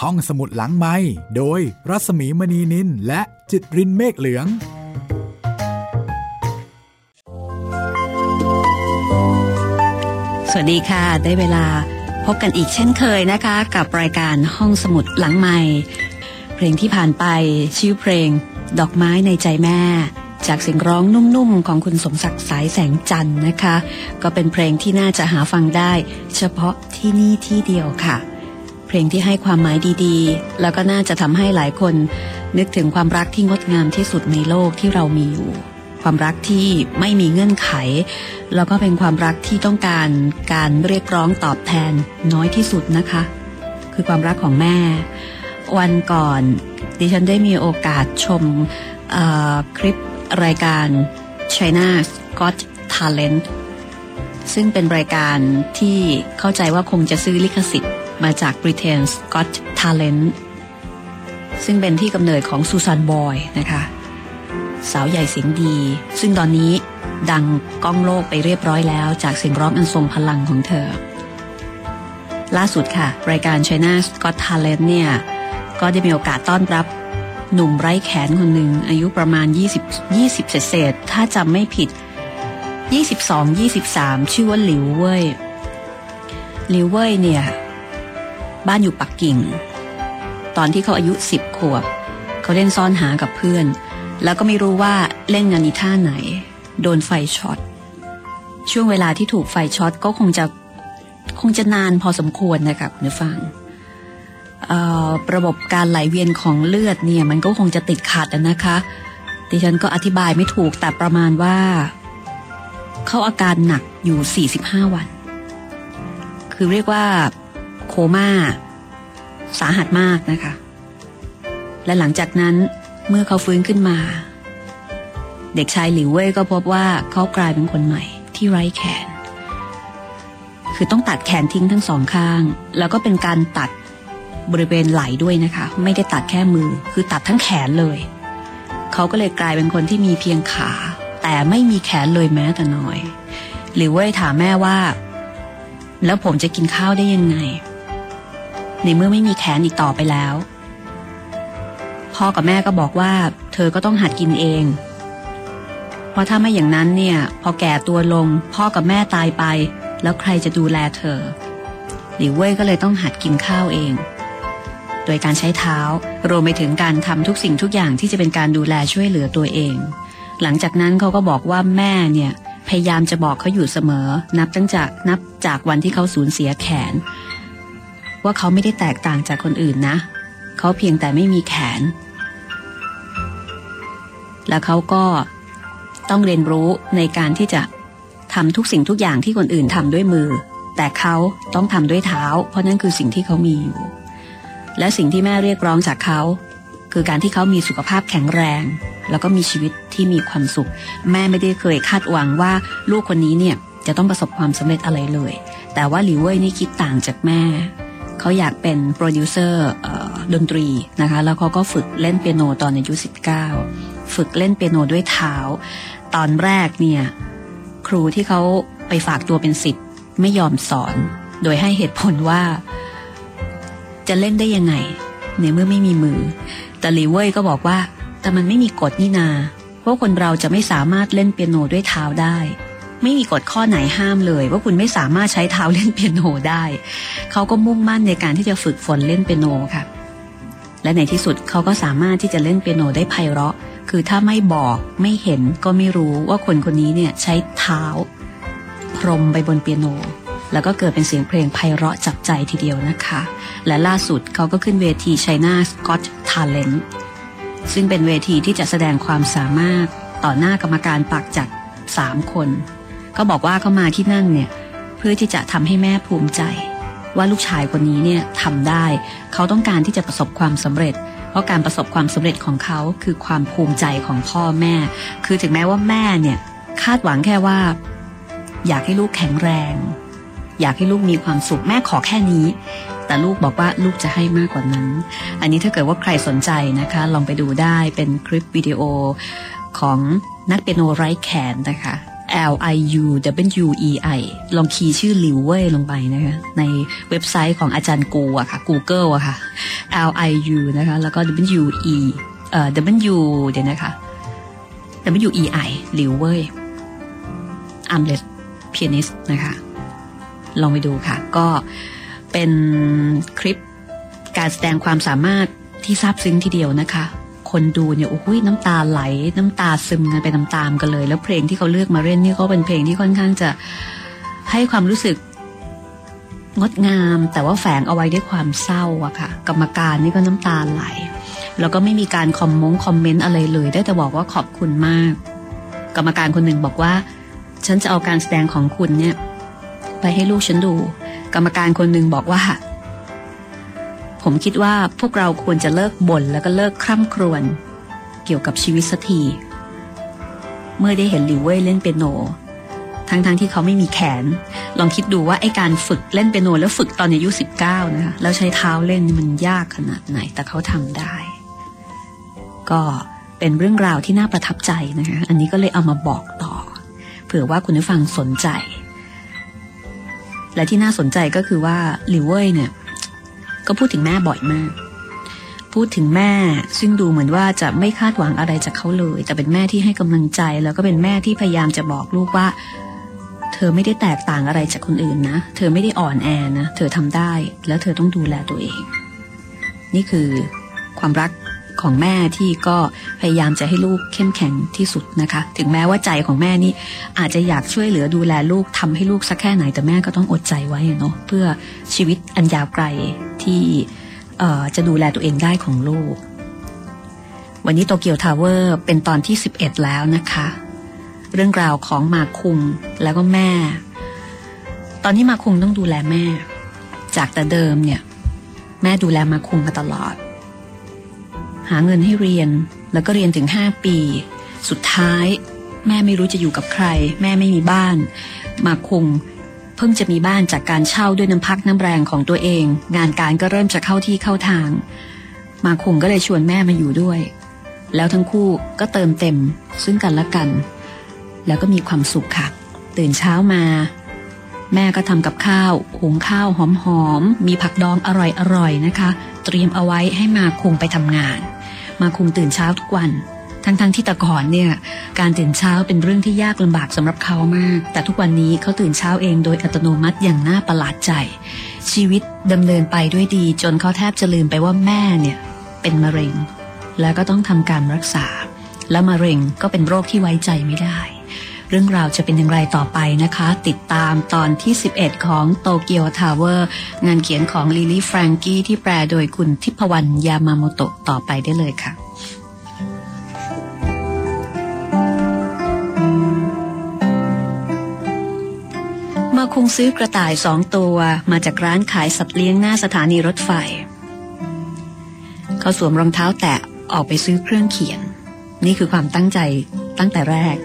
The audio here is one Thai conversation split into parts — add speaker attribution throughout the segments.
Speaker 1: ห้องสมุดหลังไม้โดยรัสมีมณีนินและจิตรินเมฆเหลือง
Speaker 2: สวัสดีค่ะ ได้เวลาพบกันอีกเช่นเคยนะคะ กับรายการห้องสมุดหลังไม้เพลงที่ผ่านไปชื่อเพลง ดอกไม้ในใจแม่ จากเสียงร้องนุ่มๆ ของคุณสมศักดิ์สายแสงจันทร์นะคะ ก็เป็นเพลงที่น่าจะหาฟังได้ เฉพาะที่นี่ที่เดียวค่ะ เพลงที่ให้ความหมายดีๆ แล้วก็น่าจะทำให้หลายคน นึกถึงความรักที่งดงามที่สุดในโลกที่เรามีอยู่ ความรักที่ไม่มีเงื่อนไข แล้วก็เป็นความรักที่ต้องการการเรียกร้องตอบแทนน้อยที่สุดนะคะ คือความรักของแม่ วันก่อน ดิฉันได้มีโอกาสชมคลิปรายการ China's Got Talent ซึ่งเป็นรายการที่เข้าใจว่าคงจะซื้อลิขสิทธิ์ มาจาก Britain's Got Talent ซึ่งเป็นที่กำเนิดของซูซานบอยนะคะ สาวใหญ่เสียงดี ซึ่งตอนนี้ดังก้องโลกไปเรียบร้อยแล้ว จากเสียงร้องอันทรงพลังของเธอ ล่าสุดค่ะ รายการ China's Got Talent เนี่ย ก็ได้มีโอกาสต้อนรับหนุ่มไร้แขนคนหนึ่งอายุประมาณ 20 20 เศษถ้าจำไม่ผิด 22 23 ชื่อว่าหลิวเว่ยหลิวเว่ยเนี่ย บ้านอยู่ปักกิ่ง ตอนที่เขาอายุ10ขวบ เขาเล่นซ่อนหากับเพื่อน แล้วก็ไม่รู้ว่าเล่นกันอีท่าไหน โดนไฟช็อต ช่วงเวลาที่ถูกไฟช็อตก็คงจะคงจะนานพอสมควรนะครับเนื้ฟังระบบการไหลเวียนของเลือดเนี่ยมันก็คงจะติดขัดนะคะ ดิฉันก็อธิบายไม่ถูกแต่ประมาณว่า เขาอาการหนักอยู่ 45 วัน คือเรียกว่า โคม่า สาหัสมากนะคะ และหลังจากนั้นเมื่อเขาฟื้นขึ้นมา เด็กชายหลิวเว่ยก็พบว่าเขากลายเป็นคนใหม่ที่ไร้แขน คือต้องตัดแขนทิ้งทั้งสองข้าง แล้วก็เป็นการตัดบริเวณไหล่ด้วยนะคะ ไม่ได้ตัดแค่มือ คือตัดทั้งแขนเลย เขาก็เลยกลายเป็นคนที่มีเพียงขา แต่ไม่มีแขนเลยแม้แต่น้อยหรือว่าถามแม่ว่า แล้วผมจะกินข้าวได้ยังไง ในเมื่อไม่มีแขนอีกต่อไปแล้ว พ่อกับแม่ก็บอกว่า เธอก็ต้องหัดกินเอง เพราะถ้าไม่อย่างนั้นเนี่ย พอแก่ตัวลง พ่อกับแม่ตายไป แล้วใครจะดูแลเธอหลิวเว่ยก็เลยต้องหัดกินข้าวเอง โดยการใช้เท้ารวมไปถึงการทำทุกสิ่งทุกอย่างที่จะเป็นการดูแลช่วยเหลือตัวเอง หลังจากนั้นเขาก็บอกว่าแม่เนี่ยพยายามจะบอกเขาอยู่เสมอ นับตั้งจากนับจากวันที่เขาสูญเสียแขน ว่าเขาไม่ได้แตกต่างจากคนอื่นนะ เขาเพียงแต่ไม่มีแขน แล้วเขาก็ต้องเรียนรู้ในการที่จะทำทุกสิ่งทุกอย่างที่คนอื่นทำด้วยมือ แต่เขาต้องทำด้วยเท้า เพราะนั่นคือสิ่งที่เขามีอยู่ และสิ่งที่แม่เรียกร้องจากเขา คือการที่เขามีสุขภาพแข็งแรง แล้วก็มีชีวิตที่มีความสุข แม่ไม่ได้เคยคาดหวังว่าลูกคนนี้เนี่ยจะต้องประสบความสำเร็จอะไรเลย แต่ว่าหลิวเว่ยนี่คิดต่างจากแม่ เขาอยากเป็นโปรดิวเซอร์ดนตรีนะคะ แล้วเขาก็ฝึกเล่นเปียโนตอนอายุ 19 ฝึกเล่นเปียโนด้วยเท้า ตอนแรกเนี่ยครูที่เขาไปฝากตัวเป็นสิทธิ์ไม่ยอมสอน โดยให้เหตุผลว่า จะเล่นได้ยังไงในเมื่อไม่มีมือ แต่ลีเว่ยก็บอกว่า แต่มันไม่มีกฎนี่นาเพราะคนเราจะไม่สามารถเล่นเปียโนด้วยเท้าได้ ไม่มีกฎข้อไหนห้ามเลย ว่าคุณไม่สามารถใช้เท้าเล่นเปียโนได้ เขาก็มุ่งมั่นในการที่จะฝึกฝนเล่นเปียโนค่ะ และในที่สุดเขาก็สามารถที่จะเล่นเปียโนได้ไพเราะ คือถ้าไม่บอกไม่เห็นก็ไม่รู้ว่าคนคนนี้เนี่ยใช้เท้า พรมไปบนเปียโน แล้วก็เกิดเป็นเสียงเพลงไพเราะจับใจทีเดียวนะคะ และล่าสุดเขาก็ขึ้นเวที China Got Talent ซึ่งเป็นเวทีที่จะแสดงความสามารถต่อหน้ากรรมการปากจัด3คน เขาบอกว่าเขามาที่นั่นเนี่ย เพื่อที่จะทำให้แม่ภูมิใจ ว่าลูกชายคนนี้เนี่ยทำได้ เขาต้องการที่จะประสบความสำเร็จ เพราะการประสบความสำเร็จของเขาคือความภูมิใจของพ่อแม่ คือถึงแม้ว่าแม่เนี่ยคาดหวังแค่ว่า อยากให้ลูกแข็งแรง อยากให้ลูกมีความสุขแม่ขอแค่นี้แต่ลูกบอกว่าลูกจะให้มากกว่านั้น อันนี้ถ้าเกิดว่าใครสนใจนะคะ ลองไปดูได้เป็นคลิปวิดีโอของนักเปียโนไร้แขนนะคะ L I U W E I ลองคีย์ชื่อลิวเว่ยลงไปนะคะในเว็บไซต์ของอาจารย์กูอะค่ะ Google อะค่ะ L I U นะคะแล้วก็ W E เอ่อ W เดี๋ยวนะคะ W E I ลิวเว่ยอัมเลสเปียนิสนะคะ ลองไปดูค่ะ ก็เป็นคลิปการแสดงความสามารถที่ซาบซึ้งทีเดียวนะคะ คนดูเนี่ยโอ้ยน้ำตาไหล น้ำตาซึมกันไปตามๆกันเลย แล้วเพลงที่เขาเลือกมาเล่นนี่ก็เป็นเพลงที่ค่อนข้างจะให้ความรู้สึกงดงามแต่ว่าแฝงเอาไว้ด้วยความเศร้าอะค่ะ กรรมการนี่ก็น้ำตาไหล แล้วก็ไม่มีการคอมมงคอมเมนต์อะไรเลย ได้แต่บอกว่าขอบคุณมาก กรรมการคนหนึ่งบอกว่า ฉันจะเอาการแสดงของคุณเนี่ย ไปให้ลูกฉันดู กรรมการคนหนึ่งบอกว่า ผมคิดว่าพวกเราควรจะเลิกบ่นแล้วก็เลิกคร่ำครวญเกี่ยวกับชีวิตสักที เมื่อได้เห็นลิวเว่ยเล่นเปียโน ทั้งๆทที่เขาไม่มีแขน ลองคิดดูว่าไอการฝึกเล่นเปียโนแล้วฝึกตอนอายุสิบเก้านะคะ แล้วใช้เท้าเล่นมันยากขนาดไหน แต่เขาทำได้ ก็เป็นเรื่องราวที่น่าประทับใจนะคะ อันนี้ก็เลยเอามาบอกต่อ เผื่อว่าคุณผู้ฟังสนใจ และที่น่าสนใจก็คือว่าลิวเว่ยเนี่ย ก็พูดถึงแม่บ่อยมาก พูดถึงแม่ ซึ่งดูเหมือนว่าจะไม่คาดหวังอะไรจากเขาเลย แต่เป็นแม่ที่ให้กำลังใจ แล้วก็เป็นแม่ที่พยายามจะบอกลูกว่า เธอไม่ได้แตกต่างอะไรจากคนอื่นนะ เธอไม่ได้อ่อนแอนะ เธอทำได้ แล้วเธอต้องดูแลตัวเอง นี่คือความรัก ของแม่ที่ก็พยายามจะให้ลูกเข้มแข็งที่สุดนะคะ ถึงแม้ว่าใจของแม่นี่อาจจะอยากช่วยเหลือดูแลลูกทำให้ลูกสักแค่ไหนแต่แม่ก็ต้องอดใจไว้เนาะเพื่อชีวิตอันยาวไกลที่จะดูแลตัวเองได้ของลูก วันนี้โตเกียวทาวเวอร์เป็นตอนที่ 11 แล้วนะคะ เรื่องราวของมาคุงแล้วก็แม่ ตอนนี้มาคุงต้องดูแลแม่ จากแต่เดิมเนี่ย แม่ดูแลมาคุงมาตลอด หาเงินให้เรียน แล้วก็เรียนถึง 5 ปี สุดท้าย แม่ไม่รู้จะอยู่กับใคร แม่ไม่มีบ้าน มาคงเพิ่งจะมีบ้านจากการเช่าด้วยน้ำพักน้ำแรงของตัวเอง งานการก็เริ่มจะเข้าที่เข้าทาง มาคงก็เลยชวนแม่มาอยู่ด้วย แล้วทั้งคู่ก็เติมเต็มซึ่งกันและกัน แล้วก็มีความสุขค่ะ ตื่นเช้ามาแม่ก็ทำกับข้าว หุงข้าวหอมๆ มีผักดองอร่อยๆ นะคะ เตรียมเอาไว้ให้มาคงไปทำงาน มาคุมตื่นเช้าทุกวัน ทั้งๆทที่ตะก่อนเนี่ยการตื่นเช้าเป็นเรื่องที่ยากลำบากสำหรับเขามาก แต่ทุกวันนี้เขาตื่นเช้าเองโดยอัตโนมัติอย่างน่าประหลาดใจ ชีวิตดำเนินไปด้วยดี จนเขาแทบจะลืมไปว่าแม่เนี่ยเป็นมะเร็ง แล้วก็ต้องทำการรักษา และมะเร็งก็เป็นโรคที่ไว้ใจไม่ได้ เรื่องราวจะเป็นอย่างไรต่อไปนะคะ ติดตามตอนที่ 11 ของโตเกียวทาวเวอร์งานเขียนของลิลี่แฟรงกี้ที่แปลโดยคุณทิพวรรณยามาโมโตะต่อไปได้เลยค่ะมาคุงซื้อกระต่ายสองตัวมาจากร้านขายสัตว์เลี้ยงหน้าสถานีรถไฟ เขาสวมรองเท้าแตะออกไปซื้อเครื่องเขียน นี่คือความตั้งใจตั้งแต่แรก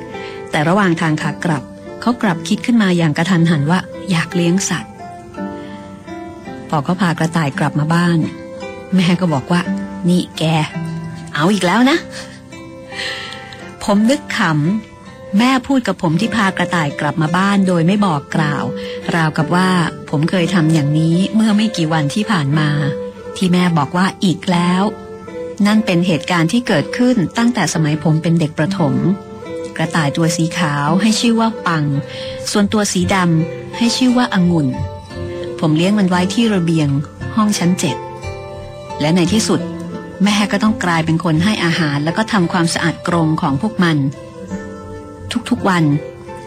Speaker 2: แต่ระหว่างทางขากลับ เขากลับคิดขึ้นมาอย่างกระทันหันว่า อยากเลี้ยงสัตว์ พอเขาพากระต่ายกลับมาบ้าน แม่ก็บอกว่า นี่แก เอาอีกแล้วนะ ผมนึกขำ แม่พูดกับผมที่พากระต่ายกลับมาบ้านโดยไม่บอกกล่าว ราวกับว่าผมเคยทำอย่างนี้เมื่อไม่กี่วันที่ผ่านมา ที่แม่บอกว่าอีกแล้ว นั่นเป็นเหตุการณ์ที่เกิดขึ้นตั้งแต่สมัยผมเป็นเด็กประถม กระต่ายตัวสีขาวให้ชื่อว่าปัง ส่วนตัวสีดำให้ชื่อว่าองุ่น ผมเลี้ยงมันไว้ที่ระเบียงห้องชั้นเจ็ดและในที่สุด แม่ก็ต้องกลายเป็นคนให้อาหารแล้วก็ทำความสะอาดกรงของพวกมัน ทุกๆวัน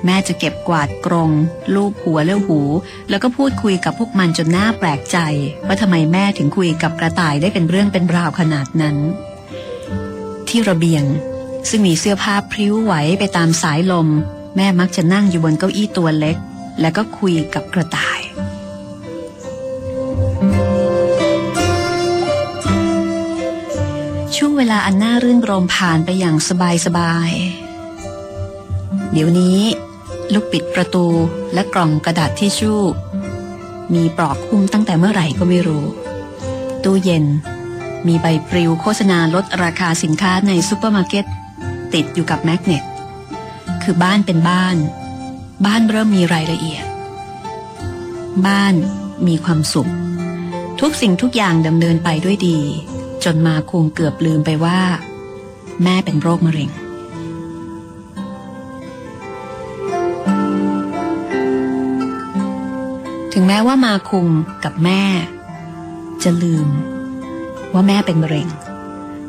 Speaker 2: แม่จะเก็บกวาดกรง ลูบหัวเลี้ยวหู แล้วก็พูดคุยกับพวกมันจนหน่าแปลกใจ ว่าทำไมแม่ถึงคุยกับกระต่ายได้เป็นเรื่องเป็นราวขนาดนั้น ที่ระเบียง ซึ่งมีเสื้อผ้าพริ้วไหวไปตามสายลม แม่มักจะนั่งอยู่บนเก้าอี้ตัวเล็ก แล้วก็คุยกับกระต่าย ช่วงเวลาอันน่ารื่นรมผ่านไปอย่างสบายสบายๆเดี๋ยวนี้ ลูกบิดประตูและกล่องกระดาษทิชชู่ มีปลอกหุ้มตั้งแต่เมื่อไหร่ก็ไม่รู้ ตู้เย็นมีใบปลิวโฆษณาลดราคาสินค้าในซูเปอร์มาร์เก็ต ติดอยู่กับ magnet คือบ้านเป็นบ้าน บ้านเริ่มมีรายละเอียด บ้านมีความสุข ทุกสิ่งทุกอย่างดำเนินไปด้วยดี จนมาคงเกือบลืมไปว่า แม่เป็นโรคมะเร็งถึงแม้ว่ามาคุงกับแม่ จะลืม ว่าแม่เป็นมะเร็ง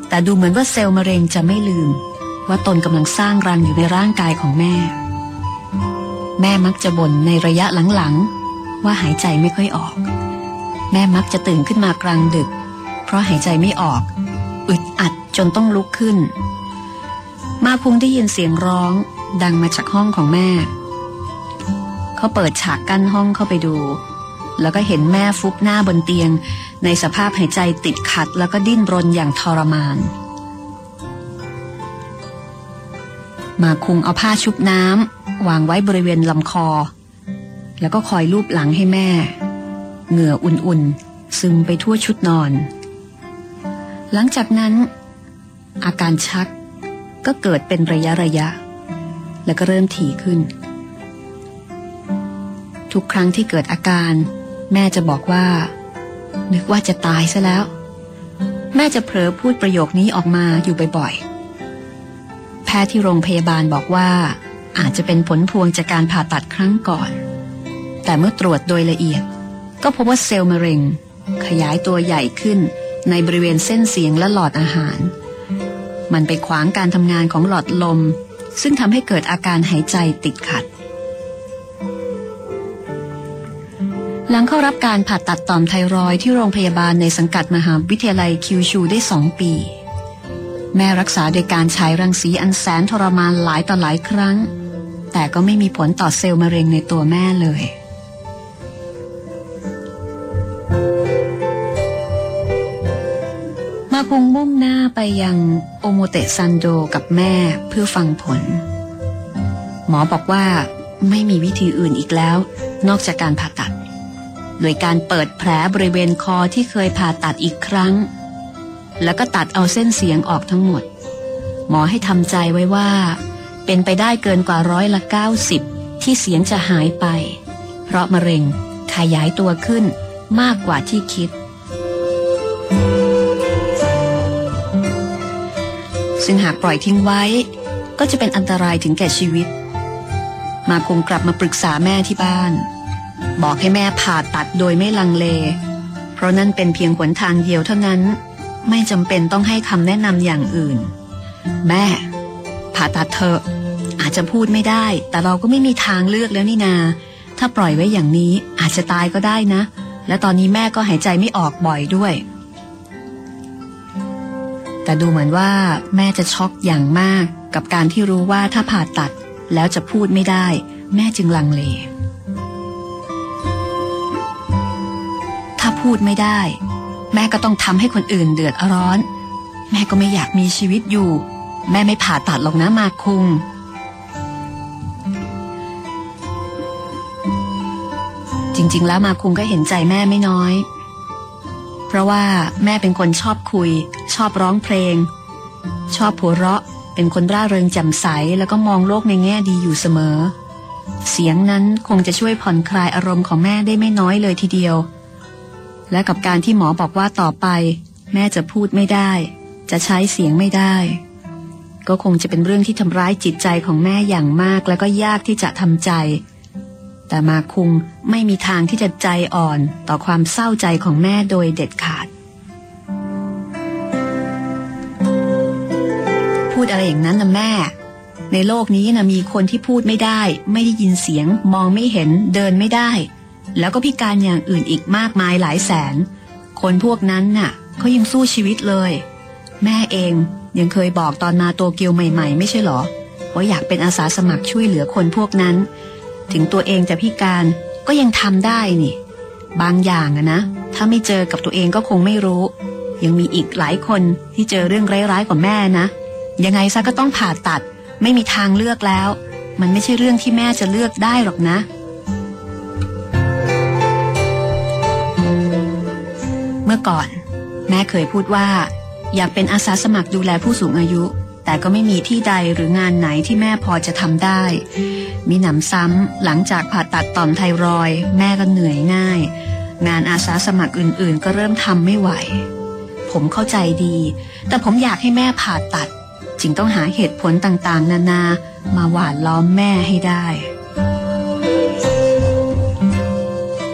Speaker 2: แต่ดูเหมือนว่าเซลล์มะเร็งจะไม่ลืม ว่าตนกำลังสร้างรังอยู่ในร่างกายของแม่ แม่มักจะบ่นในระยะหลังๆ ว่าหายใจไม่ค่อยออก แม่มักจะตื่นขึ้นมากลางดึก เพราะหายใจไม่ออก อึดอัดจนต้องลุกขึ้น มาคุงได้ยินเสียงร้องดังมาจากห้องของแม่ เขาเปิดฉากกั้นห้องเข้าไปดู แล้วก็เห็นแม่ฟุบหน้าบนเตียง ในสภาพหายใจติดขัดแล้วก็ดิ้นรนอย่างทรมาน มาคุงเอาผ้าชุบน้ำวางไว้บริเวณลำคอ แล้วก็คอยลูบหลังให้แม่ เหงื่ออุ่นๆซึมไปทั่วชุดนอน หลังจากนั้น อาการชักก็เกิดเป็นระยะระยะ แล้วก็เริ่มถี่ขึ้น ทุกครั้งที่เกิดอาการ แม่จะบอกว่า นึกว่าจะตายซะแล้ว แม่จะเผลอพูดประโยคนี้ออกมาอยู่บ่อยๆ พทย์ที่โรงพยาบาลบอกว่า อาจจะเป็นผลพวงจากการผ่าตัดครั้งก่อน แต่เมื่อตรวจโดยละเอียด ก็พบว่าเซลล์มะเร็ง ขยายตัวใหญ่ขึ้นในบริเวณเส้นเสียงและหลอดอาหาร มันไปขวางการทำงานของหลอดลม ซึ่งทำให้เกิดอาการหายใจติดขัด หลังเข้ารับการผ่าตัดต่อมไทรอยที่โรงพยาบาลในสังกัดมหาวิทยาลัยคิวชูได้สองปี แม่รักษาโดยการใช้รังสีอันแสนทรมานหลายต่อหลายครั้ง แต่ก็ไม่มีผลต่อเซลล์มะเร็งในตัวแม่เลย มาคงมุ่งหน้าไปยังโอโมเตซันโดกับแม่เพื่อฟังผล หมอบอกว่าไม่มีวิธีอื่นอีกแล้ว นอกจากการผ่าตัด โดยการเปิดแผลบริเวณคอที่เคยผ่าตัดอีกครั้ง แล้วก็ตัดเอาเส้นเสียงออกทั้งหมด หมอให้ทำใจไว้ว่า เป็นไปได้เกินกว่าร้อยละ90 ที่เสียงจะหายไป เพราะมะเร็งขยายตัวขึ้นมากกว่าที่คิด ซึ่งหากปล่อยทิ้งไว้ ก็จะเป็นอันตรายถึงแก่ชีวิต มาคงกลับมาปรึกษาแม่ที่บ้าน บอกให้แม่ผ่าตัดโดยไม่ลังเล เพราะนั่นเป็นเพียงหนทางเดียวเท่านั้น ไม่จำเป็นต้องให้คำแนะนำอย่างอื่น แม่ ผ่าตัดเถอะอาจจะพูดไม่ได้ แต่เราก็ไม่มีทางเลือกแล้วนี่นา ถ้าปล่อยไว้อย่างนี้อาจจะตายก็ได้นะ และตอนนี้แม่ก็หายใจไม่ออกบ่อยด้วย แต่ดูเหมือนว่าแม่จะช็อกอย่างมากกับการที่รู้ว่าถ้าผ่าตัดแล้วจะพูดไม่ได้ แม่จึงลังเล ถ้าพูดไม่ได้ แม่ก็ต้องทำให้คนอื่นเดือดร้อน แม่ก็ไม่อยากมีชีวิตอยู่ แม่ไม่ผ่าตัดหรอกนะมาคุงจริง ๆ แล้วมาคุงก็เห็นใจแม่ไม่น้อย เพราะว่าแม่เป็นคนชอบคุย ชอบร้องเพลง ชอบผัวเราะ เป็นคนร่าเริงแจ่มใสแล้วก็มองโลกในแง่ดีอยู่เสมอ เสียงนั้นคงจะช่วยผ่อนคลายอารมณ์ของแม่ได้ไม่น้อยเลยทีเดียว และกับการที่หมอบอกว่าต่อไป แม่จะพูดไม่ได้ จะใช้เสียงไม่ได้ ก็คงจะเป็นเรื่องที่ทำร้ายจิตใจของแม่อย่างมากแล้วก็ยากที่จะทำใจ แต่มาคุงไม่มีทางที่จะใจอ่อนต่อความเศร้าใจของแม่โดยเด็ดขาด พูดอะไรอย่างนั้นนะแม่ ในโลกนี้นะมีคนที่พูดไม่ได้ ไม่ได้ยินเสียง มองไม่เห็น เดินไม่ได้ แล้วก็พิการอย่างอื่นอีกมากมายหลายแสน คนพวกนั้นน่ะเขายังสู้ชีวิตเลย แม่เองยังเคยบอกตอนมาโตเกียวใหม่ ๆ ไม่ใช่หรอ ว่าอยากเป็นอาสาสมัครช่วยเหลือคนพวกนั้น ถึงตัวเองจะพิการก็ยังทำได้นี่ บางอย่างอะนะ ถ้าไม่เจอกับตัวเองก็คงไม่รู้ ยังมีอีกหลายคนที่เจอเรื่องร้ายๆกว่าแม่นะ ยังไงซะก็ต้องผ่าตัด ไม่มีทางเลือกแล้ว มันไม่ใช่เรื่องที่แม่จะเลือกได้หรอกนะ มื่อก่อน แม่เคยพูดว่า อยากเป็นอาสาสมัครดูแลผู้สูงอายุ แต่ก็ไม่มีที่ใดหรืองานไหนที่แม่พอจะทำได้ มีหนำซ้ำหลังจากผ่าตัดต่อมไทรอยแม่ก็เหนื่อยง่าย งานอาสาสมัครอื่นๆ ก็เริ่มทำไม่ไหว ผมเข้าใจดี แต่ผมอยากให้แม่ผ่าตัด จึงต้องหาเหตุผลต่างๆ นานามาหวานล้อมแม่ให้ได้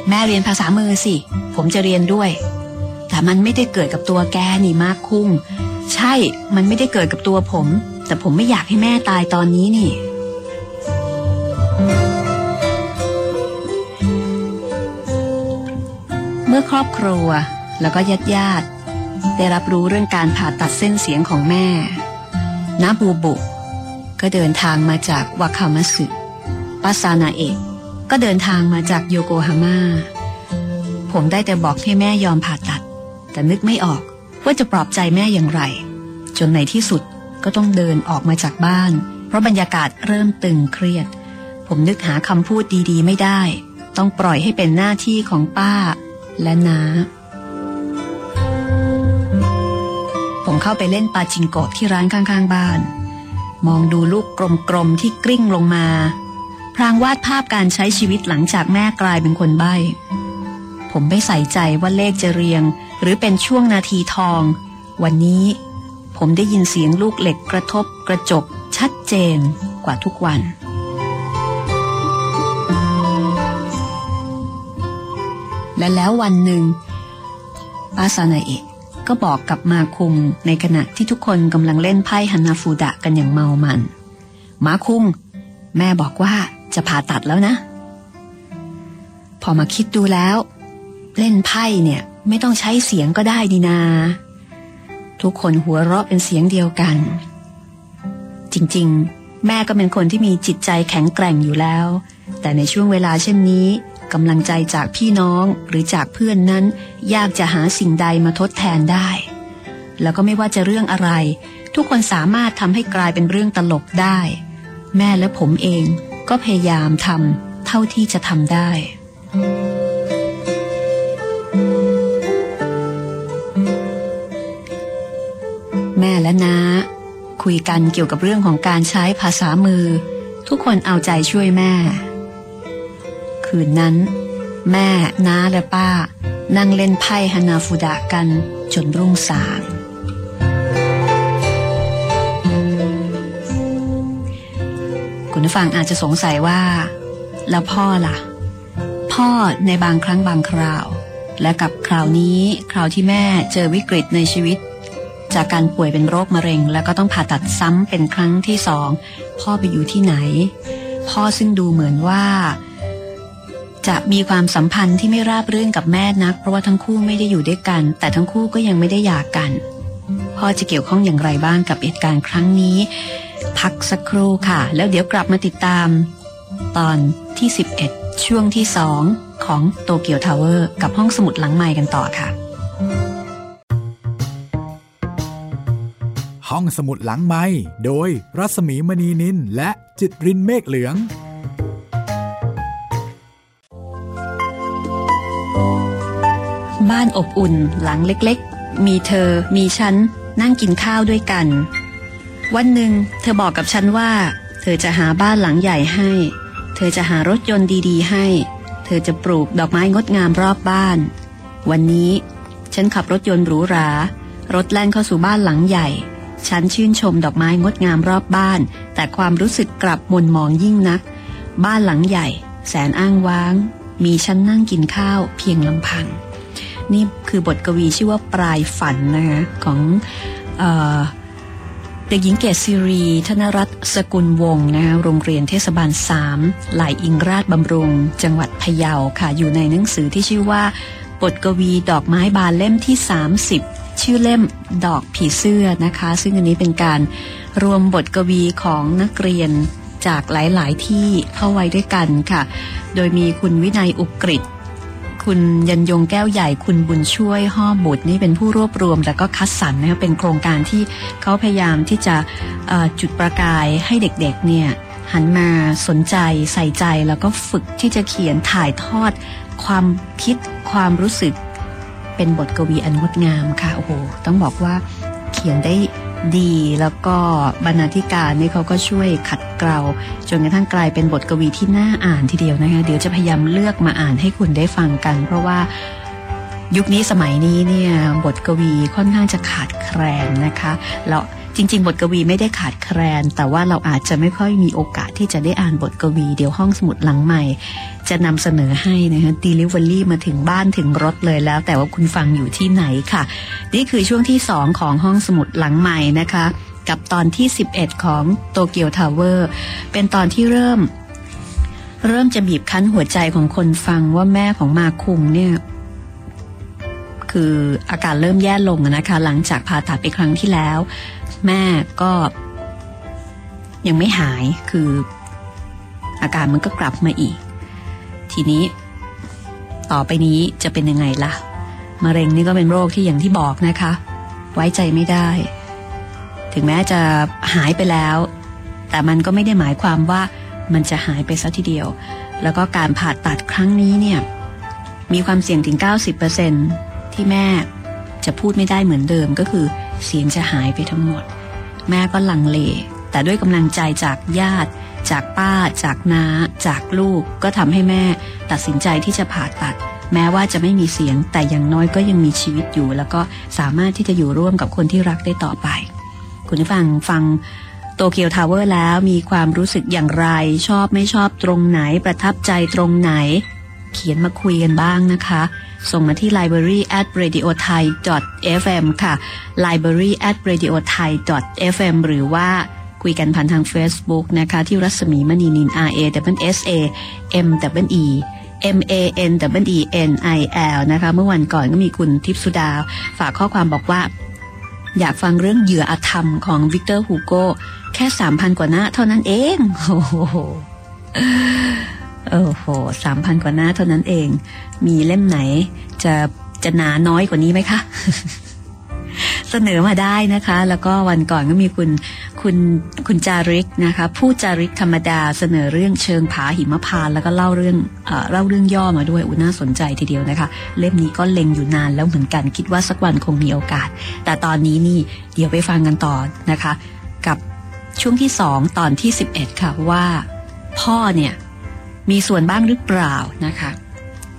Speaker 2: แม่เรียนภาษามือสิ ผมจะเรียนด้วย แต่มันไม่ได้เกิดกับตัวแกนี่มากคุ้ง ใช่ มันไม่ได้เกิดกับตัวผม แต่ผมไม่อยากให้แม่ตายตอนนี้นี่ เมื่อครอบครัวแล้วก็ญาติญาติได้รับรู้เรื่องการผ่าตัดเส้นเสียงของแม่นาบูบุ ก็เดินทางมาจากวาคามาสึปัสานาเอกก็เดินทางมาจากโยโกฮาม่า ผมได้แต่บอกให้แม่ยอมผ่าตัด แต่นึกไม่ออกว่าจะปลอบใจแม่อย่างไร จนในที่สุดก็ต้องเดินออกมาจากบ้าน เพราะบรรยากาศเริ่มตึงเครียด ผมนึกหาคำพูดดีๆ ไม่ได้ ต้องปล่อยให้เป็นหน้าที่ของป้าและน้า ผมเข้าไปเล่นปาจิงโกะที่ร้านข้างๆ บ้าน มองดูลูกกลมๆที่กลิ้งลงมา พรางวาดภาพการใช้ชีวิตหลังจากแม่กลายเป็นคนใบ้ ผมไม่ใส่ใจว่าเลขจะเรียง หรือเป็นช่วงนาทีทอง วันนี้ผมได้ยินเสียงลูกเหล็กกระทบกระจกชัดเจนกว่าทุกวัน และแล้ววันหนึ่งป้าซานาเอะก็บอกกับมาคุงในขณะที่ทุกคนกำลังเล่นไพ่ฮันนาฟูดะกันอย่างเมามัน มาคุงแม่บอกว่าจะผ่าตัดแล้วนะ พอมาคิดดูแล้ว เล่นไพ่เนี่ย ไม่ต้องใช้เสียงก็ได้ดีนา ทุกคนหัวเราะเป็นเสียงเดียวกัน จริงๆ แม่ก็เป็นคนที่มีจิตใจแข็งแกร่งอยู่แล้ว แต่ในช่วงเวลาเช่นนี้กำลังใจจากพี่น้องหรือจากเพื่อนนั้น ยากจะหาสิ่งใดมาทดแทนได้ แล้วก็ไม่ว่าจะเรื่องอะไร ทุกคนสามารถทำให้กลายเป็นเรื่องตลกได้ แม่และผมเองก็พยายามทำเท่าที่จะทำได้ และน้า คุยกันเกี่ยวกับเรื่องของการใช้ภาษามือ ทุกคนเอาใจช่วยแม่ คืนนั้น แม่ น้าและป้า นั่งเล่นไพ่ฮานาฟูดะกันจนรุ่งสางคุณผู้ฟังอาจจะสงสัยว่า แล้วพ่อล่ะ พ่อในบางครั้งบางคราว และกับคราวนี้คราวที่แม่เจอวิกฤตในชีวิต จากการป่วยเป็นโรคมะเร็ง แล้วก็ต้องผ่าตัดซ้ำเป็นครั้งที่สองพ่อไปอยู่ที่ไหน พ่อซึ่งดูเหมือนว่า จะมีความสัมพันธ์ที่ไม่ราบรื่นกับแม่นัก เพราะว่าทั้งคู่ไม่ได้อยู่ด้วยกัน แต่ทั้งคู่ก็ยังไม่ได้หย่ากัน พ่อจะเกี่ยวข้องอย่างไรบ้างกับเหตุการณ์ครั้งนี้ พักสักครู่ค่ะ แล้วเดี๋ยวกลับมาติดตาม ตอนที่ 11 ช่วงที่2ของโตเกียวทาวเวอร์กับห้องสมุดหลังไม้กันต่อค่ะ
Speaker 1: ห้องสมุดหลังไม้โดยรัสมีมณีนินและจิตรินเมฆเหลือง
Speaker 2: บ้านอบอุ่นหลังเล็กๆ มีเธอ มีฉัน นั่งกินข้าวด้วยกัน วันหนึ่ง เธอบอกกับฉันว่า เธอจะหาบ้านหลังใหญ่ให้ เธอจะหารถยนต์ดีๆ ให้ เธอจะปลูกดอกไม้งดงามรอบบ้าน วันนี้ ฉันขับรถยนต์หรูหรารถแล่นเข้าสู่บ้านหลังใหญ่ ฉันชื่นชมดอกไม้งดงามรอบบ้าน แต่ความรู้สึกกลับมนมองยิ่งนัก บ้านหลังใหญ่ แสนอ้างว้าง มีฉันนั่งกินข้าวเพียงลำพัง นี่คือบทกวีชื่อว่าปลายฝันนะคะของเเด็กหญิงเกศซิรี ธนรัตน์สกุลวงศ์นะคะโรงเรียนเทศบาลสามหลายอิงราชบำรุง จังหวัดพะเยาค่ะ อยู่ในหนังสือที่ชื่อว่า บทกวีดอกไม้บานเล่มที่ 30 ชื่อเล่มดอกผีเสื้อนะคะ ซึ่งอันนี้เป็นการรวมบทกวีของนักเรียนจากหลาย ๆ ที่เข้าไว้ด้วยกันค่ะ โดยมีคุณวินัยอุกฤษคุณยันยงแก้วใหญ่คุณบุญช่วยห่อบุตรนี่เป็นผู้รวบรวม แล้วก็คัดสรรนะคะเป็นโครงการที่เขาพยายามที่จะจุดประกายให้เด็ก ๆ เนี่ยหันมาสนใจใส่ใจแล้วก็ฝึกที่จะเขียนถ่ายทอด ความคิดความรู้สึก เป็นบทกวีอันงดงามค่ะโอ้โหต้องบอกว่าเขียนได้ดีแล้วก็บรรณาธิการนี่เขาก็ช่วยขัดเกลาจนกระทั่งกลายเป็นบทกวีที่น่าอ่านทีเดียวนะคะเดี๋ยวจะพยายามเลือกมาอ่านให้คุณได้ฟังกัน เพราะว่ายุคนี้สมัยนี้เนี่ยบทกวีค่อนข้างจะขาดแคลนนะคะแล้ว จริง ๆ บทกวีไม่ได้ขาดแคลน แต่ว่าเราอาจจะไม่ค่อยมีโอกาสที่จะได้อ่านบทกวี เดี๋ยวห้องสมุดหลังใหม่ จะนำเสนอให้นะคะ delivery มาถึงบ้านถึงรถเลยแล้ว แต่ว่าคุณฟังอยู่ที่ไหนค่ะ นี่คือช่วงที่ 2 ของห้องสมุดหลังใหม่นะคะ กับตอนที่ 11 ของโตเกียวทาวเวอร์เป็นตอนที่เริ่ม เริ่มจะบีบคั้นหัวใจของคนฟังว่าแม่ของมาคุงเนี่ยคืออาการเริ่มแย่ลงนะคะ หลังจากผ่าตัดไปครั้งที่แล้ว แม่ก็ยังไม่หายคืออาการมันก็กลับมาอีก ทีนี้ ต่อไปนี้จะเป็นยังไงล่ะมะเร็งนี่ก็เป็นโรคที่อย่างที่บอกนะคะ ไว้ใจไม่ได้ ถึงแม้จะหายไปแล้ว แต่มันก็ไม่ได้หมายความว่ามันจะหายไปซะทีเดียว แล้วก็การผ่าตัดครั้งนี้เนี่ยมีความเสี่ยงถึง 90%ที่แม่จะพูดไม่ได้เหมือนเดิมก็คือ เสียงจะหายไปทั้งหมด แม่ก็ลังเล แต่ด้วยกำลังใจจากญาติ จากป้า จากน้า จากลูก ก็ทำให้แม่ตัดสินใจที่จะผ่าตัด แม้ว่าจะไม่มีเสียง แต่อย่างน้อยก็ยังมีชีวิตอยู่ แล้วก็สามารถที่จะอยู่ร่วมกับคนที่รักได้ต่อไป คุณผู้ฟังฟังโตเกียวทาวเวอร์แล้วมีความรู้สึกอย่างไร ชอบไม่ชอบตรงไหนประทับใจตรงไหน เขียนมาคุยกันบ้างนะคะ ส่งมาที่ library at radio thai fm ค่ะ library at radio thai fm หรือว่าคุยกันผ่านทาง Facebook นะคะ ที่รัศมีมณีนิน R A W S A M W E M A N W E N I L นะคะ เมื่อวันก่อนก็มีคุณทิพสุดา ฝากข้อความบอกว่า อยากฟังเรื่องเหยื่ออธรรมของวิกเตอร์ฮูโกแค่3,000กว่าหน้าเท่านั้นเอง โอ้โห โอ้โหสามพันกว่าหน้าเท่านั้นเอง มีเล่มไหนจะจะหนาน้อยกว่านี้ไหมคะ เสนอมาได้นะคะ แล้วก็วันก่อนก็มีคุณคุณคุณจาริกนะคะ ผู้จาริกธรรมดาเสนอเรื่องเชิงผาหิมพานต์ แล้วก็เล่าเรื่องเอเล่าเรื่องย่อมาด้วยอุน่าสนใจทีเดียวนะคะ เล่มนี้ก็เล็งอยู่นานแล้วเหมือนกันคิดว่าสักวันคงมีโอกาส แต่ตอนนี้นี่เดี๋ยวไปฟังกันต่อนะคะ กับช่วงที่สองตอนที่ 11 ค่ะว่า พ่อเนี่ย มีส่วนบ้างหรือเปล่านะคะ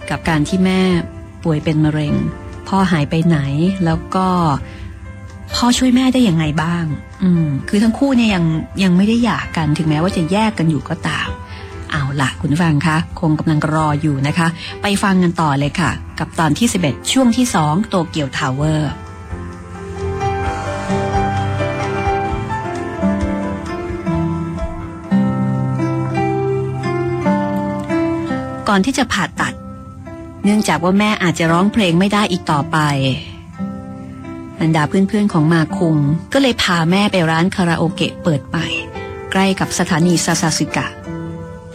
Speaker 2: กับการที่แม่ป่วยเป็นมะเร็ง พ่อหายไปไหนแล้วก็พ่อช่วยแม่ได้อยังไงบ้าง อืม คือทั้งคู่เนี่ยยังยังไม่ได้หย่ากันถึงแม้ว่าจะแยกกันอยู่ก็ตาม เอาล่ะคุณฟังคะคงกำลังรออยู่นะคะ ไปฟังกันต่อเลยค่ะ กับตอนที่ 11 ช่วงที่ 2 โตเกียวทาวเวอร์ ก่อนที่จะผ่าตัด เนื่องจากว่าแม่อาจจะร้องเพลงไม่ได้อีกต่อไปบรรดาเพื่อนๆของมาคุงก็เลยพาแม่ไปร้านคาราโอเกะเปิดใหม่ใกล้กับสถานีซาซาสึกะ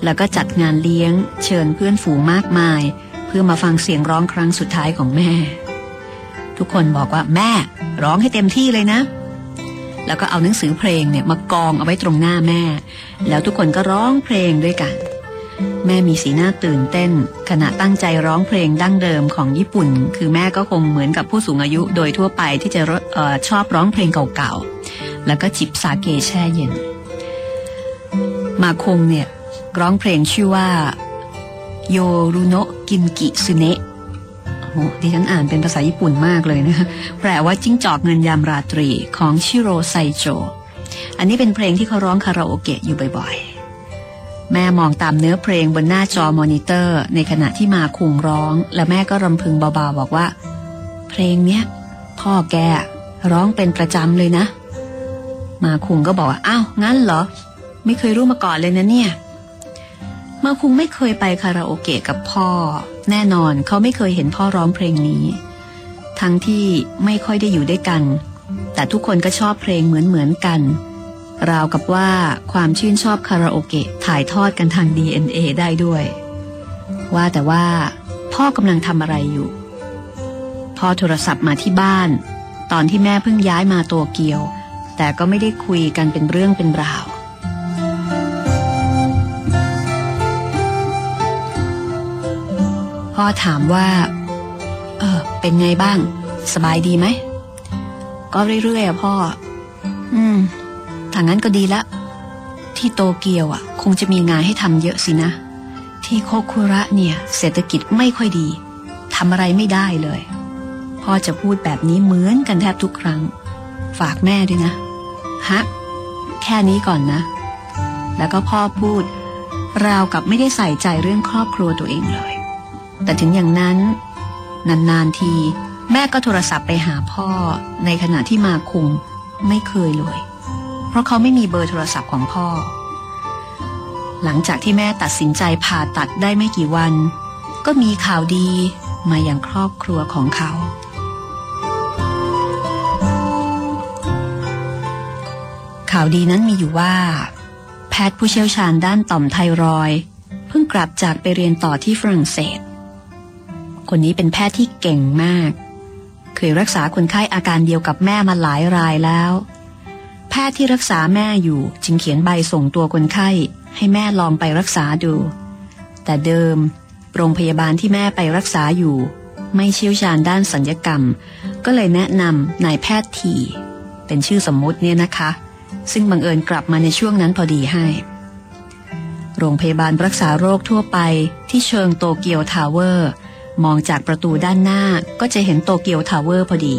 Speaker 2: แล้วก็จัดงานเลี้ยง เชิญเพื่อนฝูงมากมาย เพื่อมาฟังเสียงร้องครั้งสุดท้ายของแม่ ทุกคนบอกว่าแม่ร้องให้เต็มที่เลยนะ แล้วก็เอาหนังสือเพลงเนี่ยมากองเอาไว้ตรงหน้าแม่ แล้วทุกคนก็ร้องเพลงด้วยกัน แม่มีสีหน้าตื่นเต้น ขณะตั้งใจร้องเพลงดั้งเดิมของญี่ปุ่น คือแม่ก็คงเหมือนกับผู้สูงอายุโดยทั่วไปที่จะออชอบร้องเพลงเก่าๆ แล้วก็จิบสาเกแช่เย็น มาคงเนี่ย ร้องเพลงชื่อว่า โยรุโนะกินกิซุเนะโอ้ดิฉันอ่านเป็นภาษาญี่ปุ่นมากเลยนะคะแปลว่าจิ้งจอกเงินยามราตรีของชิโรไซโจ อันนี้เป็นเพลงที่เขาร้องคาราโอเกะอยู่บ่อยๆ แม่มองตามเนื้อเพลงบนหน้าจอมอนิเตอร์ ในขณะที่มาคุงร้อง และแม่ก็รำพึงเบาๆบอกว่า เพลงเนี้ย พ่อแกร้องเป็นประจำเลยนะ มาคุงก็บอกว่าอ้าวงั้นเหรอ ไม่เคยรู้มาก่อนเลยนะเนี่ย มาคุงไม่เคยไปคาราโอเกะกับพ่อ แน่นอนเขาไม่เคยเห็นพ่อร้องเพลงนี้ ทั้งที่ไม่ค่อยได้อยู่ด้วยกัน แต่ทุกคนก็ชอบเพลงเหมือนเหมือนกัน ราวกับว่าความชื่นชอบคาราโอเกะถ่ายทอดกันทาง DNA ได้ด้วย ว่าแต่ว่า พ่อกำลังทำอะไรอยู่ พ่อโทรศัพท์มาที่บ้าน ตอนที่แม่เพิ่งย้ายมาโตเกียว แต่ก็ไม่ได้คุยกันเป็นเรื่องเป็นราว พ่อถามว่า เออ เป็นไงบ้าง สบายดีไหม ก็เรื่อยๆอะพ่อ อืม ถ้างั้นก็ดีละ ที่โตเกียวอะ คงจะมีงานให้ทำเยอะสินะ ที่โคคุระเนี่ย เศรษฐกิจไม่ค่อยดีทำอะไรไม่ได้เลย พ่อจะพูดแบบนี้เหมือนกันแทบทุกครั้ง ฝากแม่ด้วยนะ ฮะ แค่นี้ก่อนนะ แล้วก็พ่อพูด ราวกับไม่ได้ใส่ใจเรื่องครอบครัวตัวเองเลย แต่ถึงอย่างนั้น นานๆที แม่ก็โทรศัพท์ไปหาพ่อในขณะที่มาคุงไม่เคยเลย เพราะเขาไม่มีเบอร์โทรศัพท์ของพ่อ หลังจากที่แม่ตัดสินใจผ่าตัดได้ไม่กี่วัน ก็มีข่าวดีมาอย่างครอบครัวของเขา ข่าวดีนั้นมีอยู่ว่า แพทย์ผู้เชี่ยวชาญด้านต่อมไทรอยเพิ่งกลับจากไปเรียนต่อที่ฝรั่งเศส คนนี้เป็นแพทย์ที่เก่งมาก เคยรักษาคนไข้อาการเดียวกับแม่มาหลายรายแล้ว แพทย์ที่รักษาแม่อยู่จึงเขียนใบส่งตัวคนไข้ ให้แม่ลองไปรักษาดู แต่เดิม โรงพยาบาลที่แม่ไปรักษาอยู่ ไม่เชี่ยวชาญด้านสัญญกรรม ก็เลยแนะนำนายแพทย์ทีเป็นชื่อสมมุติเนี่ยนะคะ ซึ่งบังเอิญกลับมาในช่วงนั้นพอดีให้ โรงพยาบาลรักษาโรคทั่วไปที่เชิงโตเกียวทาวเวอร์ มองจากประตูด้านหน้าก็จะเห็นโตเกียวทาวเวอร์พอดี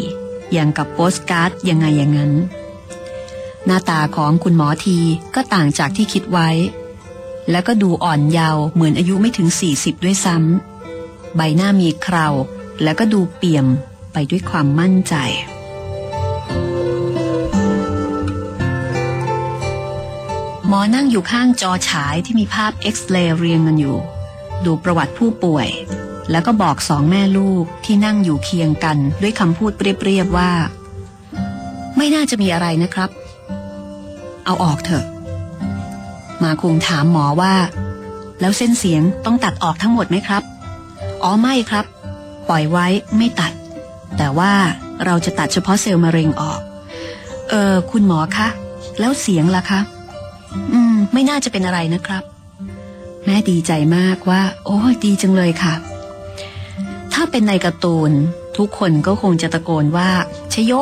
Speaker 2: อย่างกับโปสการ์ดยังไงอย่างนั้น หน้าตาของคุณหมอทีก็ต่างจากที่คิดไว้ แล้วก็ดูอ่อนเยาว์เหมือนอายุไม่ถึง 40 ด้วยซ้ำใบหน้ามีเคราแล้วก็ดูเปี่ยมไปด้วยความมั่นใจ หมอนั่งอยู่ข้างจอฉายที่มีภาพเอ็กซเรย์เรียงกันอยู่ ดูประวัติผู้ป่วย แล้วก็บอกสองแม่ลูกที่นั่งอยู่เคียงกันด้วยคำพูดเปรียบๆว่า ไม่น่าจะมีอะไรนะครับ เอาออกเถอะ มาคงถามหมอว่า แล้วเส้นเสียงต้องตัดออกทั้งหมดไหมครับ อ๋อไม่ครับ ปล่อยไว้ไม่ตัด แต่ว่าเราจะตัดเฉพาะเซลล์มะเร็งออก เออคุณหมอคะ แล้วเสียงล่ะคะ อืม ไม่น่าจะเป็นอะไรนะครับ แม่ดีใจมากว่า โอ้ดีจังเลยค่ะ ถ้าเป็นในการ์ตูนทุกคนก็คงจะตะโกนว่า ชโย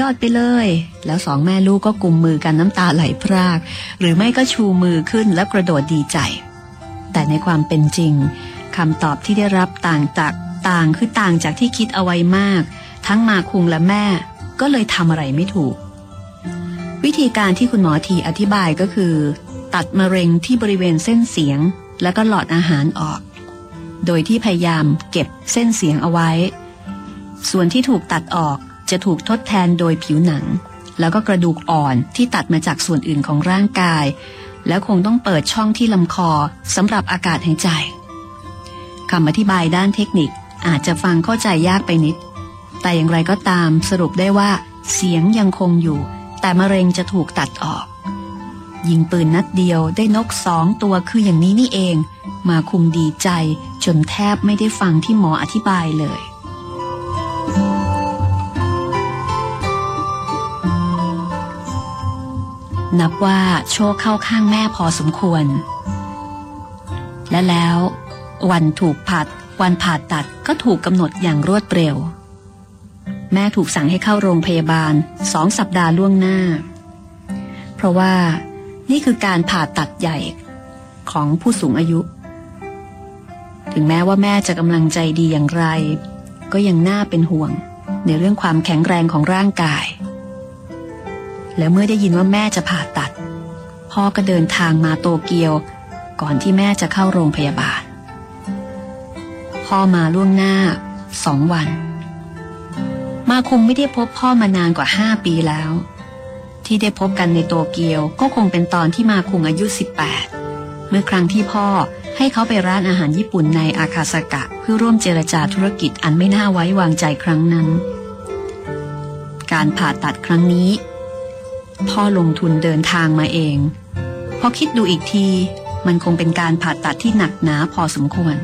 Speaker 2: ยอดไปเลย แล้วสองแม่ลูกก็กุมมือกันน้ำตาไหลพราก หรือไม่ก็ชูมือขึ้นแล้วกระโดดดีใจ แต่ในความเป็นจริงคำตอบที่ได้รับต่างจากต่างคือต่างจากที่คิดเอาไว้มาก ทั้งมาคุงและแม่ ก็เลยทำอะไรไม่ถูก วิธีการที่คุณหมอทีอธิบายก็คือ ตัดมะเร็งที่บริเวณเส้นเสียง แล้วก็หลอดอาหารออก โดยที่พยายามเก็บเส้นเสียงเอาไว้ ส่วนที่ถูกตัดออก จะถูกทดแทนโดยผิวหนัง แล้วก็กระดูกอ่อนที่ตัดมาจากส่วนอื่นของร่างกาย แล้วคงต้องเปิดช่องที่ลำคอสำหรับอากาศหายใจคำอธิบายด้านเทคนิคอาจจะฟังเข้าใจยากไปนิด แต่อย่างไรก็ตามสรุปได้ว่า เสียงยังคงอยู่ แต่มะเร็งจะถูกตัดออก ยิงปืนนัดเดียวได้นกสองตัวคืออย่างนี้นี่เอง มาคุมดีใจจนแทบไม่ได้ฟังที่หมออธิบายเลย นับว่าโชคเข้าข้างแม่พอสมควร และแล้ววันถูกผัด วันผ่าตัดก็ถูกกำหนดอย่างรวดเร็ว แม่ถูกสั่งให้เข้าโรงพยาบาลสองสัปดาห์ล่วงหน้า เพราะว่านี่คือการผ่าตัดใหญ่ของผู้สูงอายุ ถึงแม้ว่าแม่จะกำลังใจดีอย่างไร ก็ยังน่าเป็นห่วงในเรื่องความแข็งแรงของร่างกาย แล้วเมื่อได้ยินว่าแม่จะผ่าตัด พ่อก็เดินทางมาโตเกียว ก่อนที่แม่จะเข้าโรงพยาบาล พ่อมาล่วงหน้าสองวัน มาคุงไม่ได้พบพ่อมานานกว่าห้าปีแล้ว ที่ได้พบกันในโตเกียวก็คงเป็นตอนที่มาคุงอายุ 18 เมื่อครั้งที่พ่อให้เขาไปร้านอาหารญี่ปุ่นในอาคาสกะ เพื่อร่วมเจรจาธุรกิจอันไม่น่าไว้วางใจครั้งนั้น การผ่าตัดครั้งนี้ พ่อลงทุนเดินทางมาเอง พอคิดดูอีกที มันคงเป็นการผ่าตัดที่หนักหนาพอสมควร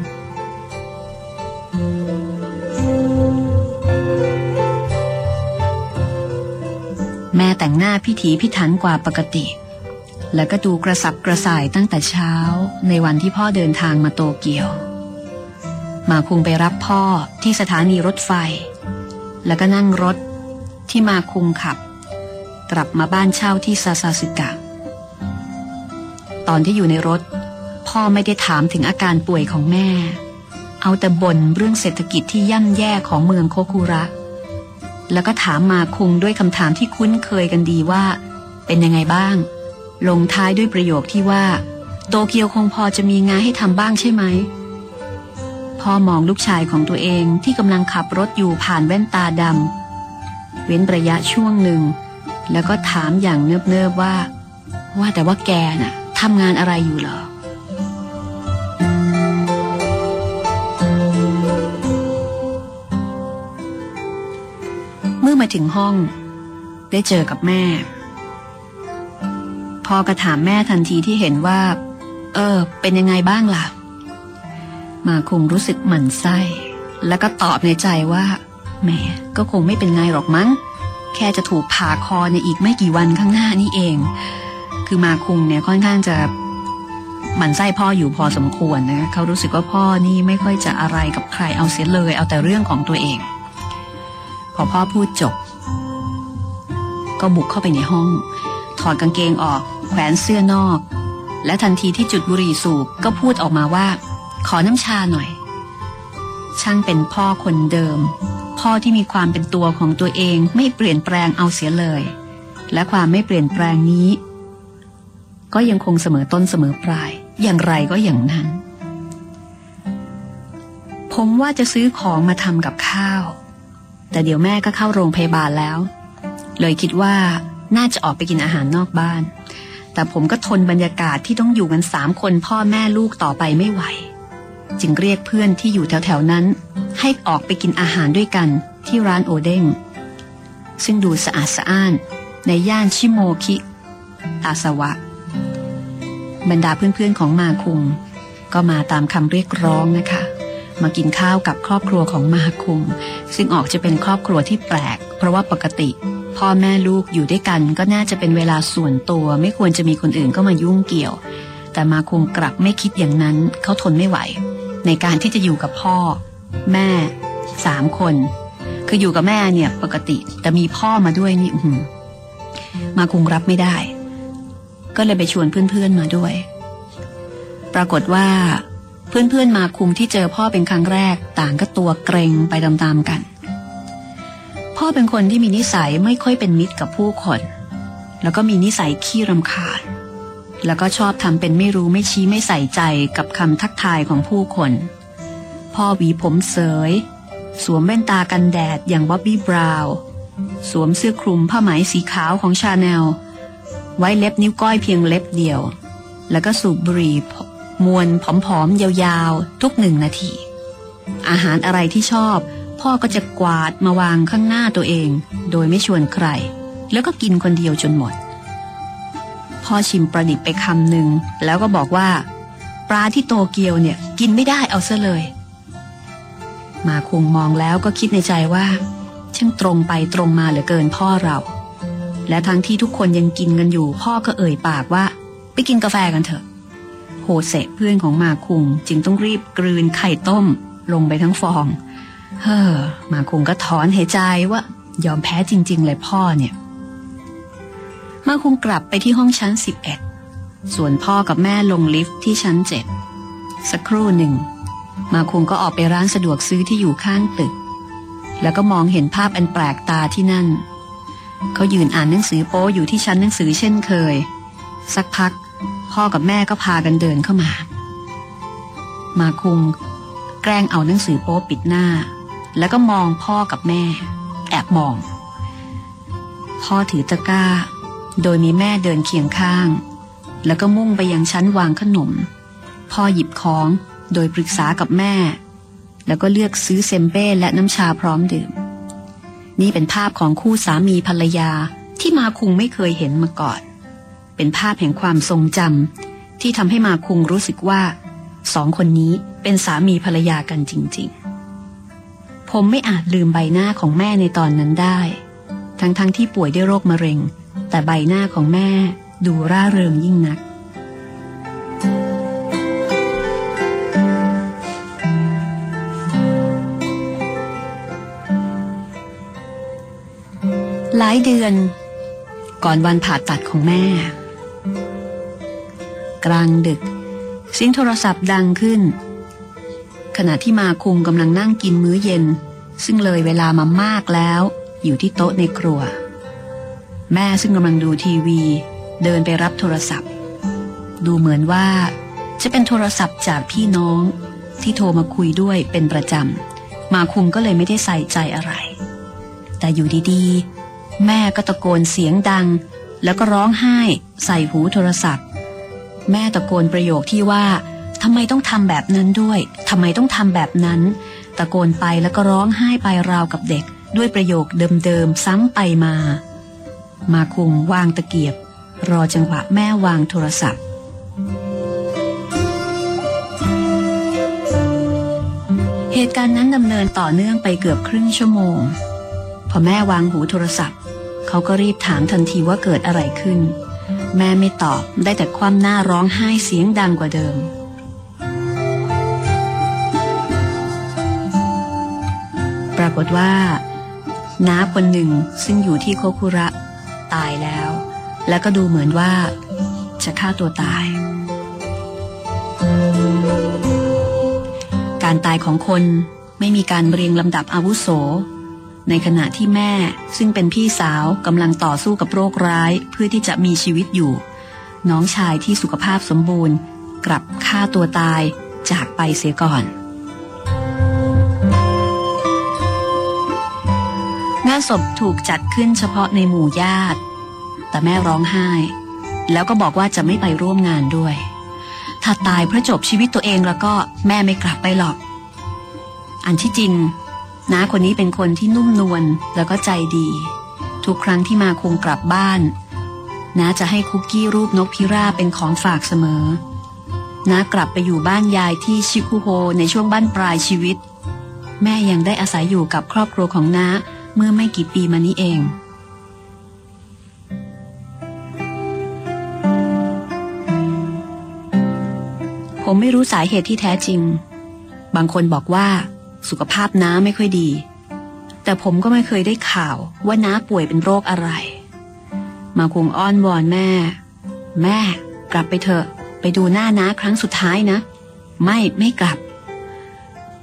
Speaker 2: แม่แต่งหน้าพิถีพิถันกว่าปกติ แล้วก็ดูกระสับกระส่ายตั้งแต่เช้า ในวันที่พ่อเดินทางมาโตเกียว มาคุงไปรับพ่อที่สถานีรถไฟ แล้วก็นั่งรถที่มาคุงขับ กลับมาบ้านเช่าที่ซาซาสึกะ ตอนที่อยู่ในรถ พ่อไม่ได้ถามถึงอาการป่วยของแม่ เอาแต่บ่นเรื่องเศรษฐกิจที่ย่ำแย่ของเมืองโคคุระ แล้วก็ถามมาคุงด้วยคำถามที่คุ้นเคยกันดีว่า เป็นยังไงบ้าง ลงท้ายด้วยประโยคที่ว่า โตเกียวคงพอจะมีงานให้ทำบ้างใช่ไหมพ่อมองลูกชายของตัวเองที่กำลังขับรถอยู่ผ่านแว่นตาดำเว้นระยะช่วงหนึ่ง แล้วก็ถามอย่างเนิบๆว่า ว่าแต่ว่าแกน่ะทำงานอะไรอยู่หรอ เมื่อมาถึงห้อง ได้เจอกับแม่ พอก็ถามแม่ทันทีที่เห็นว่า เออ เป็นยังไงบ้างล่ะ มาคงรู้สึกหมั่นไส้ แล้วก็ตอบในใจว่าแหมก็คงไม่เป็นไงหรอกมั้ง แค่จะถูกผ่าคอในอีกไม่กี่วันข้างหน้านี่เอง คือมาคุงเนี่ยค่อนข้างจะหมั่นไส้พ่ออยู่พอสมควรนะเขารู้สึกว่าพ่อนี่ไม่ค่อยจะอะไรกับใครเอาเสียเลย เอาแต่เรื่องของตัวเอง พอพ่อพูดจบ ก็บุกเข้าไปในห้อง ถอดกางเกงออก แขวนเสื้อนอก และทันทีที่จุดบุหรี่สูบก็พูดออกมาว่า ขอน้ำชาหน่อย ช่างเป็นพ่อคนเดิม พ่อที่มีความเป็นตัวของตัวเองไม่เปลี่ยนแปลงเอาเสียเลย และความไม่เปลี่ยนแปลงนี้ ก็ยังคงเสมอต้นเสมอปลาย อย่างไรก็อย่างนั้น ผมว่าจะซื้อของมาทำกับข้าว แต่เดี๋ยวแม่ก็เข้าโรงพยาบาลแล้ว เลยคิดว่าน่าจะออกไปกินอาหารนอกบ้าน แต่ผมก็ทนบรรยากาศที่ต้องอยู่กันสามคนพ่อแม่ลูกต่อไปไม่ไหว จึงเรียกเพื่อนที่อยู่แถวๆนั้น ให้ออกไปกินอาหารด้วยกันที่ร้านโอเด้งซึ่งดูสะอาดสะอ้านในย่านชิโมคิอาสวะ บรรดาเพื่อนๆของมาคุง ก็มาตามคำเรียกร้องนะคะ มากินข้าวกับครอบครัวของมาคุง ซึ่งออกจะเป็นครอบครัวที่แปลก เพราะว่าปกติ พ่อแม่ลูกอยู่ด้วยกัน ก็น่าจะเป็นเวลาส่วนตัว ไม่ควรจะมีคนอื่นก็มายุ่งเกี่ยว แต่มาคุงกลับไม่คิดอย่างนั้น เขาทนไม่ไหว ในการที่จะอยู่กับพ่อ แม่สามคน คืออยู่กับแม่เนี่ยปกติ แต่มีพ่อมาด้วยนี่มาคุงรับไม่ได้ ก็เลยไปชวนเพื่อนๆมาด้วย ปรากฏว่าเพื่อนๆมาคุมที่เจอพ่อเป็นครั้งแรก ต่างก็ตัวเกรงไปตามๆกัน พ่อเป็นคนที่มีนิสัยไม่ค่อยเป็นมิตรกับผู้คน แล้วก็มีนิสัยขี้รำคาญ แล้วก็ชอบทำเป็นไม่รู้ไม่ชี้ไม่ใส่ใจกับคำทักทายของผู้คน พ่อหวีผมเสย สวมแว่นตากันแดดอย่างบ๊อบบี้บราวน์สวมเสื้อคลุมผ้าไหมสีขาวของชาแนล ไว้เล็บนิ้วก้อยเพียงเล็บเดียว แล้วก็สูบบุหรี่มวนผอมๆ ยาวๆ ทุกหนึ่งนาที อาหารอะไรที่ชอบ พ่อก็จะกวาดมาวางข้างหน้าตัวเอง โดยไม่ชวนใคร แล้วก็กินคนเดียวจนหมด พ่อชิมปลาดิบไปคำหนึ่งแล้วก็บอกว่า ปลาที่โตเกียวเนี่ยกินไม่ได้เอาซะเลย มาคงมองแล้วก็คิดในใจว่าช่างตรงไปตรงมาเหลือเกินพ่อเรา และทั้งที่ทุกคนยังกินกันอยู่พ่อก็เอ่ยปากว่า ไปกินกาแฟกันเถอะ โฮเซเพื่อนของมาคุงจึงต้องรีบกลืนไข่ต้ม ลงไปทั้งฟอง เฮ้อมาคุงก็ถอนหายใจว่า ยอมแพ้จริง ๆ เลยพ่อเนี่ย มาคุงกลับไปที่ห้องชั้น 11 ส่วนพ่อกับแม่ลงลิฟต์ที่ชั้นเจ็ดสักครู่หนึ่ง มาคุงก็ออกไปร้านสะดวกซื้อที่อยู่ข้างตึก แล้วก็มองเห็นภาพอันแปลกตาที่นั่น เขายืนอ่านหนังสือโป๊อยู่ที่ชั้นหนังสือเช่นเคย สักพัก พ่อกับแม่ก็พากันเดินเข้ามา มาคุงแกล้งเอาหนังสือโป๊ปิดหน้า แล้วก็มองพ่อกับแม่ แอบมอง พ่อถือตะกร้า โดยมีแม่เดินเคียงข้าง แล้วก็มุ่งไปยังชั้นวางขนม พ่อหยิบของโดยปรึกษากับแม่ แล้วก็เลือกซื้อเซมเป้และน้ำชาพร้อมดื่ม นี่เป็นภาพของคู่สามีภรรยาที่มาคุงไม่เคยเห็นมาก่อน เป็นภาพแห่งความทรงจำที่ทำให้มาคุงรู้สึกว่าสองคนนี้เป็นสามีภรรยากันจริง ๆ ผมไม่อาจลืมใบหน้าของแม่ในตอนนั้นได้ ทั้งๆทที่ป่วยด้วยโรคมะเร็ง แต่ใบหน้าของแม่ดูร่าเริงยิ่งนัก หลายเดือน ก่อนวันผ่าตัดของแม่ กลางดึกเสียงโทรศัพท์ดังขึ้น ขณะที่มาคุงกำลังนั่งกินมื้อเย็น ซึ่งเลยเวลามามากแล้ว อยู่ที่โต๊ะในครัว แม่ซึ่งกำลังดูทีวี เดินไปรับโทรศัพท์ ดูเหมือนว่า จะเป็นโทรศัพท์จากพี่น้องที่โทรมาคุยด้วยเป็นประจำ มาคุงก็เลยไม่ได้ใส่ใจอะไร แต่อยู่ดีๆ แม่ก็ตะโกนเสียงดัง แล้วก็ร้องไห้ ใส่หูโทรศัพท์ แม่ตะโกนประโยคที่ว่าทำไมต้องทำแบบนั้นด้วยทำไมต้องทำแบบนั้น ตะโกนไปแล้วก็ร้องไห้ไปราวกับเด็ก ด้วยประโยคเดิมๆซ้ำไปมา มาคุงวางตะเกียบ รอจังหวะแม่วางโทรศัพท์ เหตุการณ์นั้นดำเนินต่อเนื่องไปเกือบครึ่งชั่วโมง พอแม่วางหูโทรศัพท์ เขาก็รีบถามทันทีว่าเกิดอะไรขึ้น แม่ไม่ตอบได้แต่คว่ำหน้าร้องไห้เสียงดังกว่าเดิมปรากฏว่าน้าคนหนึ่งซึ่งอยู่ที่โคคุระ ตายแล้ว แล้วก็ดูเหมือนว่า จะฆ่าตัวตาย การตายของคนไม่มีการเรียงลำดับอาวุโส ในขณะที่แม่ซึ่งเป็นพี่สาวกำลังต่อสู้กับโรคร้ายเพื่อที่จะมีชีวิตอยู่ น้องชายที่สุขภาพสมบูรณ์ กลับฆ่าตัวตายจากไปเสียก่อนานศพถูกจัดขึ้นเฉพาะในหมู่ญาติ แต่แม่ร้องไห้ แล้วก็บอกว่าจะไม่ไปร่วมงานด้วย ถ้าตายเพราะจบชีวิตตัวเองแล้วก็แม่ไม่กลับไปหรอก อันที่จริงน้าคนนี้เป็นคนที่นุ่มนวลแล้วก็ใจดี ทุกครั้งที่มาคงกลับบ้านน้าจะให้คุกกี้รูปนกพิราบเป็นของฝากเสมอน้ากลับไปอยู่บ้านยายที่ชิคุโฮในช่วงบ้านปลายชีวิต แม่ยังได้อาศัยอยู่กับครอบครัวของน้า เมื่อไม่กี่ปีมานี้เอง ผมไม่รู้สาเหตุที่แท้จริง บางคนบอกว่าสุขภาพน้าไม่ค่อยดี แต่ผมก็ไม่เคยได้ข่าวว่าน้าป่วยเป็นโรคอะไร มาคงอ้อนวอนแม่ แม่กลับไปเถอะไปดูหน้าน้าครั้งสุดท้ายนะ ไม่ไม่กลับ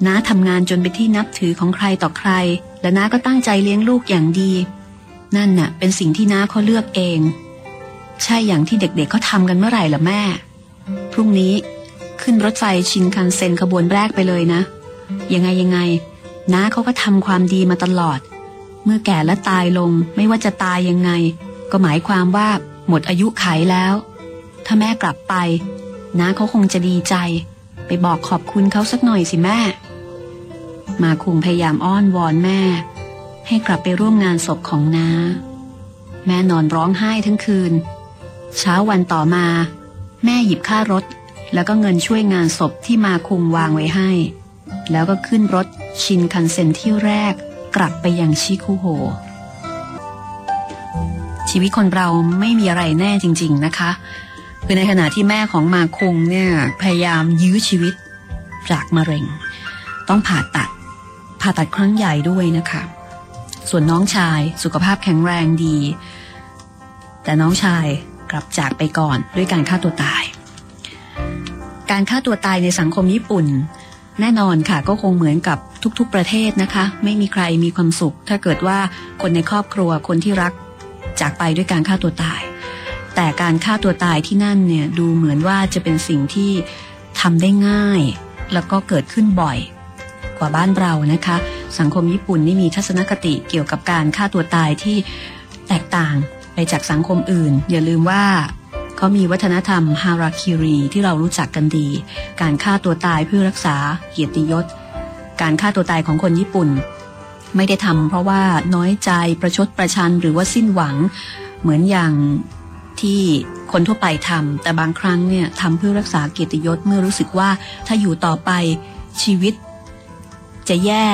Speaker 2: น้าทำงานจนเป็นที่นับถือของใครต่อใคร และน้าก็ตั้งใจเลี้ยงลูกอย่างดี นั่นน่ะ เป็นสิ่งที่น้าเขาเลือกเอง ใช่อย่างที่เด็กๆเเขาทำกันเมื่อไหร่ล่ะแม่ พรุ่งนี้ขึ้นรถไฟชินคันเซ็นขบวนแรกไปเลยนะ ยังไงยังไงน้าเขาก็ทำความดีมาตลอด เมื่อแก่และตายลงไม่ว่าจะตายยังไง ก็หมายความว่าหมดอายุไขแล้ว ถ้าแม่กลับไปน้าเขาคงจะดีใจ ไปบอกขอบคุณเขาสักหน่อยสิแม่ มาคุงพยายามอ้อนวอนแม่ ให้กลับไปร่วมงานศพของน้า แม่นอนร้องไห้ทั้งคืน เช้าวันต่อมา แม่หยิบค่ารถ แล้วก็เงินช่วยงานศพที่มาคุงวางไว้ให้ แล้วก็ขึ้นรถชินคันเซ็นที่แรกกลับไปยังชิคุโฮชีวิตคนเราไม่มีอะไรแน่จริง ๆนะคะ คือในขณะที่แม่ของมาคุงเนี่ยพยายามยื้อชีวิตจากมะเร็ง ต้องผ่าตัด ผ่าตัดครั้งใหญ่ด้วยนะคะ ส่วนน้องชายสุขภาพแข็งแรงดี แต่น้องชายกลับจากไปก่อนด้วยการฆ่าตัวตาย การฆ่าตัวตายในสังคมญี่ปุ่น แน่นอนค่ะก็คงเหมือนกับทุกๆประเทศนะคะ ไม่มีใครมีความสุข ถ้าเกิดว่าคนในครอบครัวคนที่รักจากไปด้วยการฆ่าตัวตาย แต่การฆ่าตัวตายที่นั่นเนี่ยดูเหมือนว่าจะเป็นสิ่งที่ทำได้ง่าย แล้วก็เกิดขึ้นบ่อย ว่าบ้านเรานะคะ สังคมญี่ปุ่นนี่มีทัศนคติเกี่ยวกับการฆ่าตัวตายที่แตกต่างไปจากสังคมอื่น อย่าลืมว่าเขามีวัฒนธรรมฮาราคิรีที่เรารู้จักกันดี การฆ่าตัวตายเพื่อรักษาเกียรติยศ การฆ่าตัวตายของคนญี่ปุ่น ไม่ได้ทำเพราะว่าน้อยใจประชดประชันหรือว่าสิ้นหวัง เหมือนอย่างที่คนทั่วไปทำแต่บางครั้งเนี่ยทำเพื่อรักษาเกียรติยศเมื่อรู้สึกว่าถ้าอยู่ต่อไปชีวิต จะแย่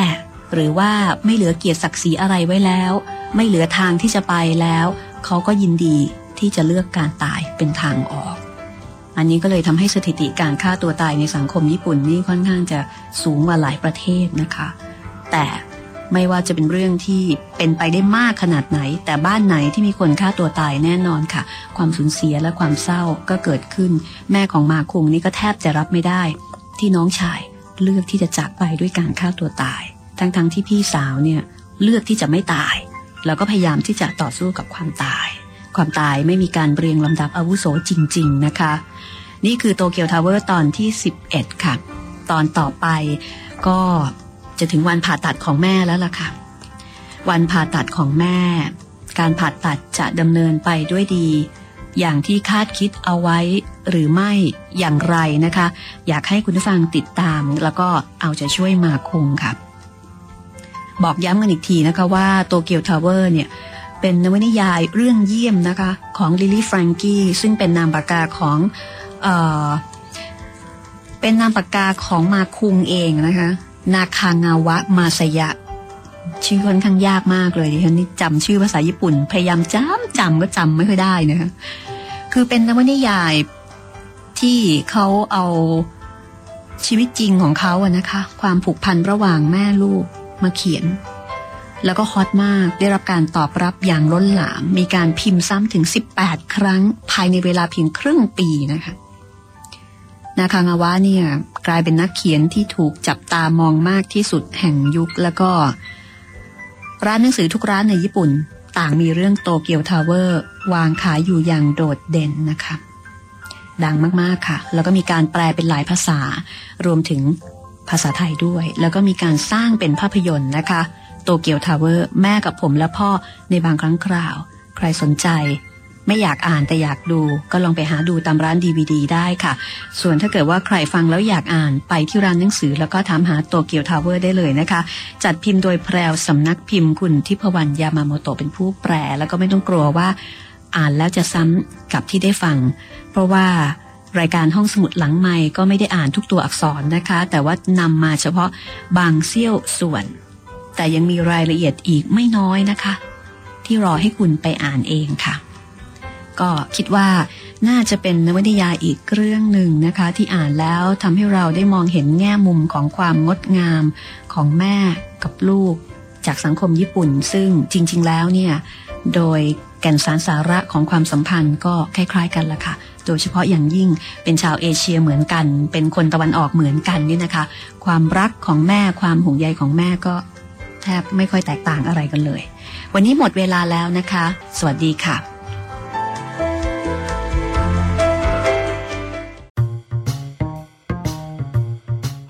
Speaker 2: หรือว่าไม่เหลือเกียรติศักดิ์ศรีอะไรไว้แล้ว ไม่เหลือทางที่จะไปแล้ว เขาก็ยินดีที่จะเลือกการตายเป็นทางออก อันนี้ก็เลยทำให้สถิติการฆ่าตัวตายในสังคมญี่ปุ่นนี่ค่อนข้างจะสูงกว่าหลายประเทศนะคะ แต่ไม่ว่าจะเป็นเรื่องที่เป็นไปได้มากขนาดไหน แต่บ้านไหนที่มีคนฆ่าตัวตายแน่นอนค่ะ ความสูญเสียและความเศร้าก็เกิดขึ้น แม่ของมาคุงนี่ก็แทบจะรับไม่ได้ ที่น้องชาย เลือกที่จะจากไปด้วยการฆ่าตัวตาย ทั้งๆ ที่พี่สาวเนี่ยเลือกที่จะไม่ตาย แล้วก็พยายามที่จะต่อสู้กับความตาย ความตายไม่มีการเรียงลำดับอาวุโสจริง ๆ นะคะ นี่คือโตเกียวทาวเวอร์ตอนที่ 11 ค่ะ ตอนต่อไปก็จะถึงวันผ่าตัดของแม่แล้วล่ะค่ะ วันผ่าตัดของแม่ การผ่าตัดจะดำเนินไปด้วยดี อย่างที่คาดคิดเอาไว้หรือไม่อย่างไรนะคะ อยากให้คุณผู้ฟังติดตาม แล้วก็เอาใจช่วยมาคุงค่ะ บอกย้ำกันอีกทีนะคะว่าโตเกียวทาวเวอร์เนี่ยเป็นนวนิยายเรื่องเยี่ยมนะคะของลิลี่แฟรงกี้ซึ่งเป็นนามปากกาของเออเป็นนามปากกาของมาคุงเองนะคะนาคางาวะมาสยะ ชื่อค่อนข้างยากมากเลยดิฉันนี่จำชื่อภาษาญี่ปุ่น พยายามจำจำก็จำไม่ค่อยได้นะคะ คือเป็นนวนิยายที่เขาเอาชีวิตจริงของเขาอะนะคะ ความผูกพันระหว่างแม่ลูกมาเขียน แล้วก็ฮอตมากได้รับการตอบรับอย่างล้นหลาม มีการพิมพ์ซ้ำถึง 18 ครั้ง ภายในเวลาเพียงครึ่งปีนะคะนาคางาวะเนี่ยกลายเป็นนักเขียนที่ถูกจับตามองมากที่สุดแห่งยุค แล้วก็ ร้านหนังสือทุกร้านในญี่ปุ่น ต่างมีเรื่องโตเกียวทาวเวอร์ วางขายอยู่อย่างโดดเด่นนะคะ ดังมากๆค่ะ แล้วก็มีการแปลเป็นหลายภาษา รวมถึงภาษาไทยด้วย แล้วก็มีการสร้างเป็นภาพยนตร์นะคะ โตเกียวทาวเวอร์ แม่กับผมและพ่อในบางครั้งคราว ใครสนใจ ไม่อยากอ่านแต่อยากดูก็ลองไปหาดูตามร้านดีวีดีได้ค่ะ ส่วนถ้าเกิดว่าใครฟังแล้วอยากอ่านไปที่ร้านหนังสือ แล้วก็ถามหาโตเกียวทาวเวอร์ได้เลยนะคะ จัดพิมพ์โดยแพรวสำนักพิมพ์คุณทิพวรรณยามาโมโตเป็นผู้แปล แล้วก็ไม่ต้องกลัวว่า อ่านแล้วจะซ้ำกับที่ได้ฟัง เพราะว่ารายการห้องสมุดหลังใหม่ก็ไม่ได้อ่านทุกตัวอักษรนะคะ แต่ว่านำมาเฉพาะบางเสี้ยวส่วน แต่ยังมีรายละเอียดอีกไม่น้อยนะคะ ที่รอให้คุณไปอ่านเองค่ะ ก็คิดว่าน่าจะเป็นนวนิยายอีกเรื่องหนึ่งนะคะ ที่อ่านแล้วทำให้เราได้มองเห็นแง่มุมของความงดงามของแม่กับลูก จากสังคมญี่ปุ่น ซึ่งจริง ๆ แล้วเนี่ยโดยแก่นสารสาระของความสัมพันธ์ก็คล้าย ๆ กันละค่ะ โดยเฉพาะอย่างยิ่งเป็นชาวเอเชียเหมือนกัน เป็นคนตะวันออกเหมือนกันนี่นะคะ ความรักของแม่ความห่วงใยของแม่ก็แทบไม่ค่อยแตกต่างอะไรกันเลย วันนี้หมดเวลาแล้วนะคะ สวัสดีค่ะ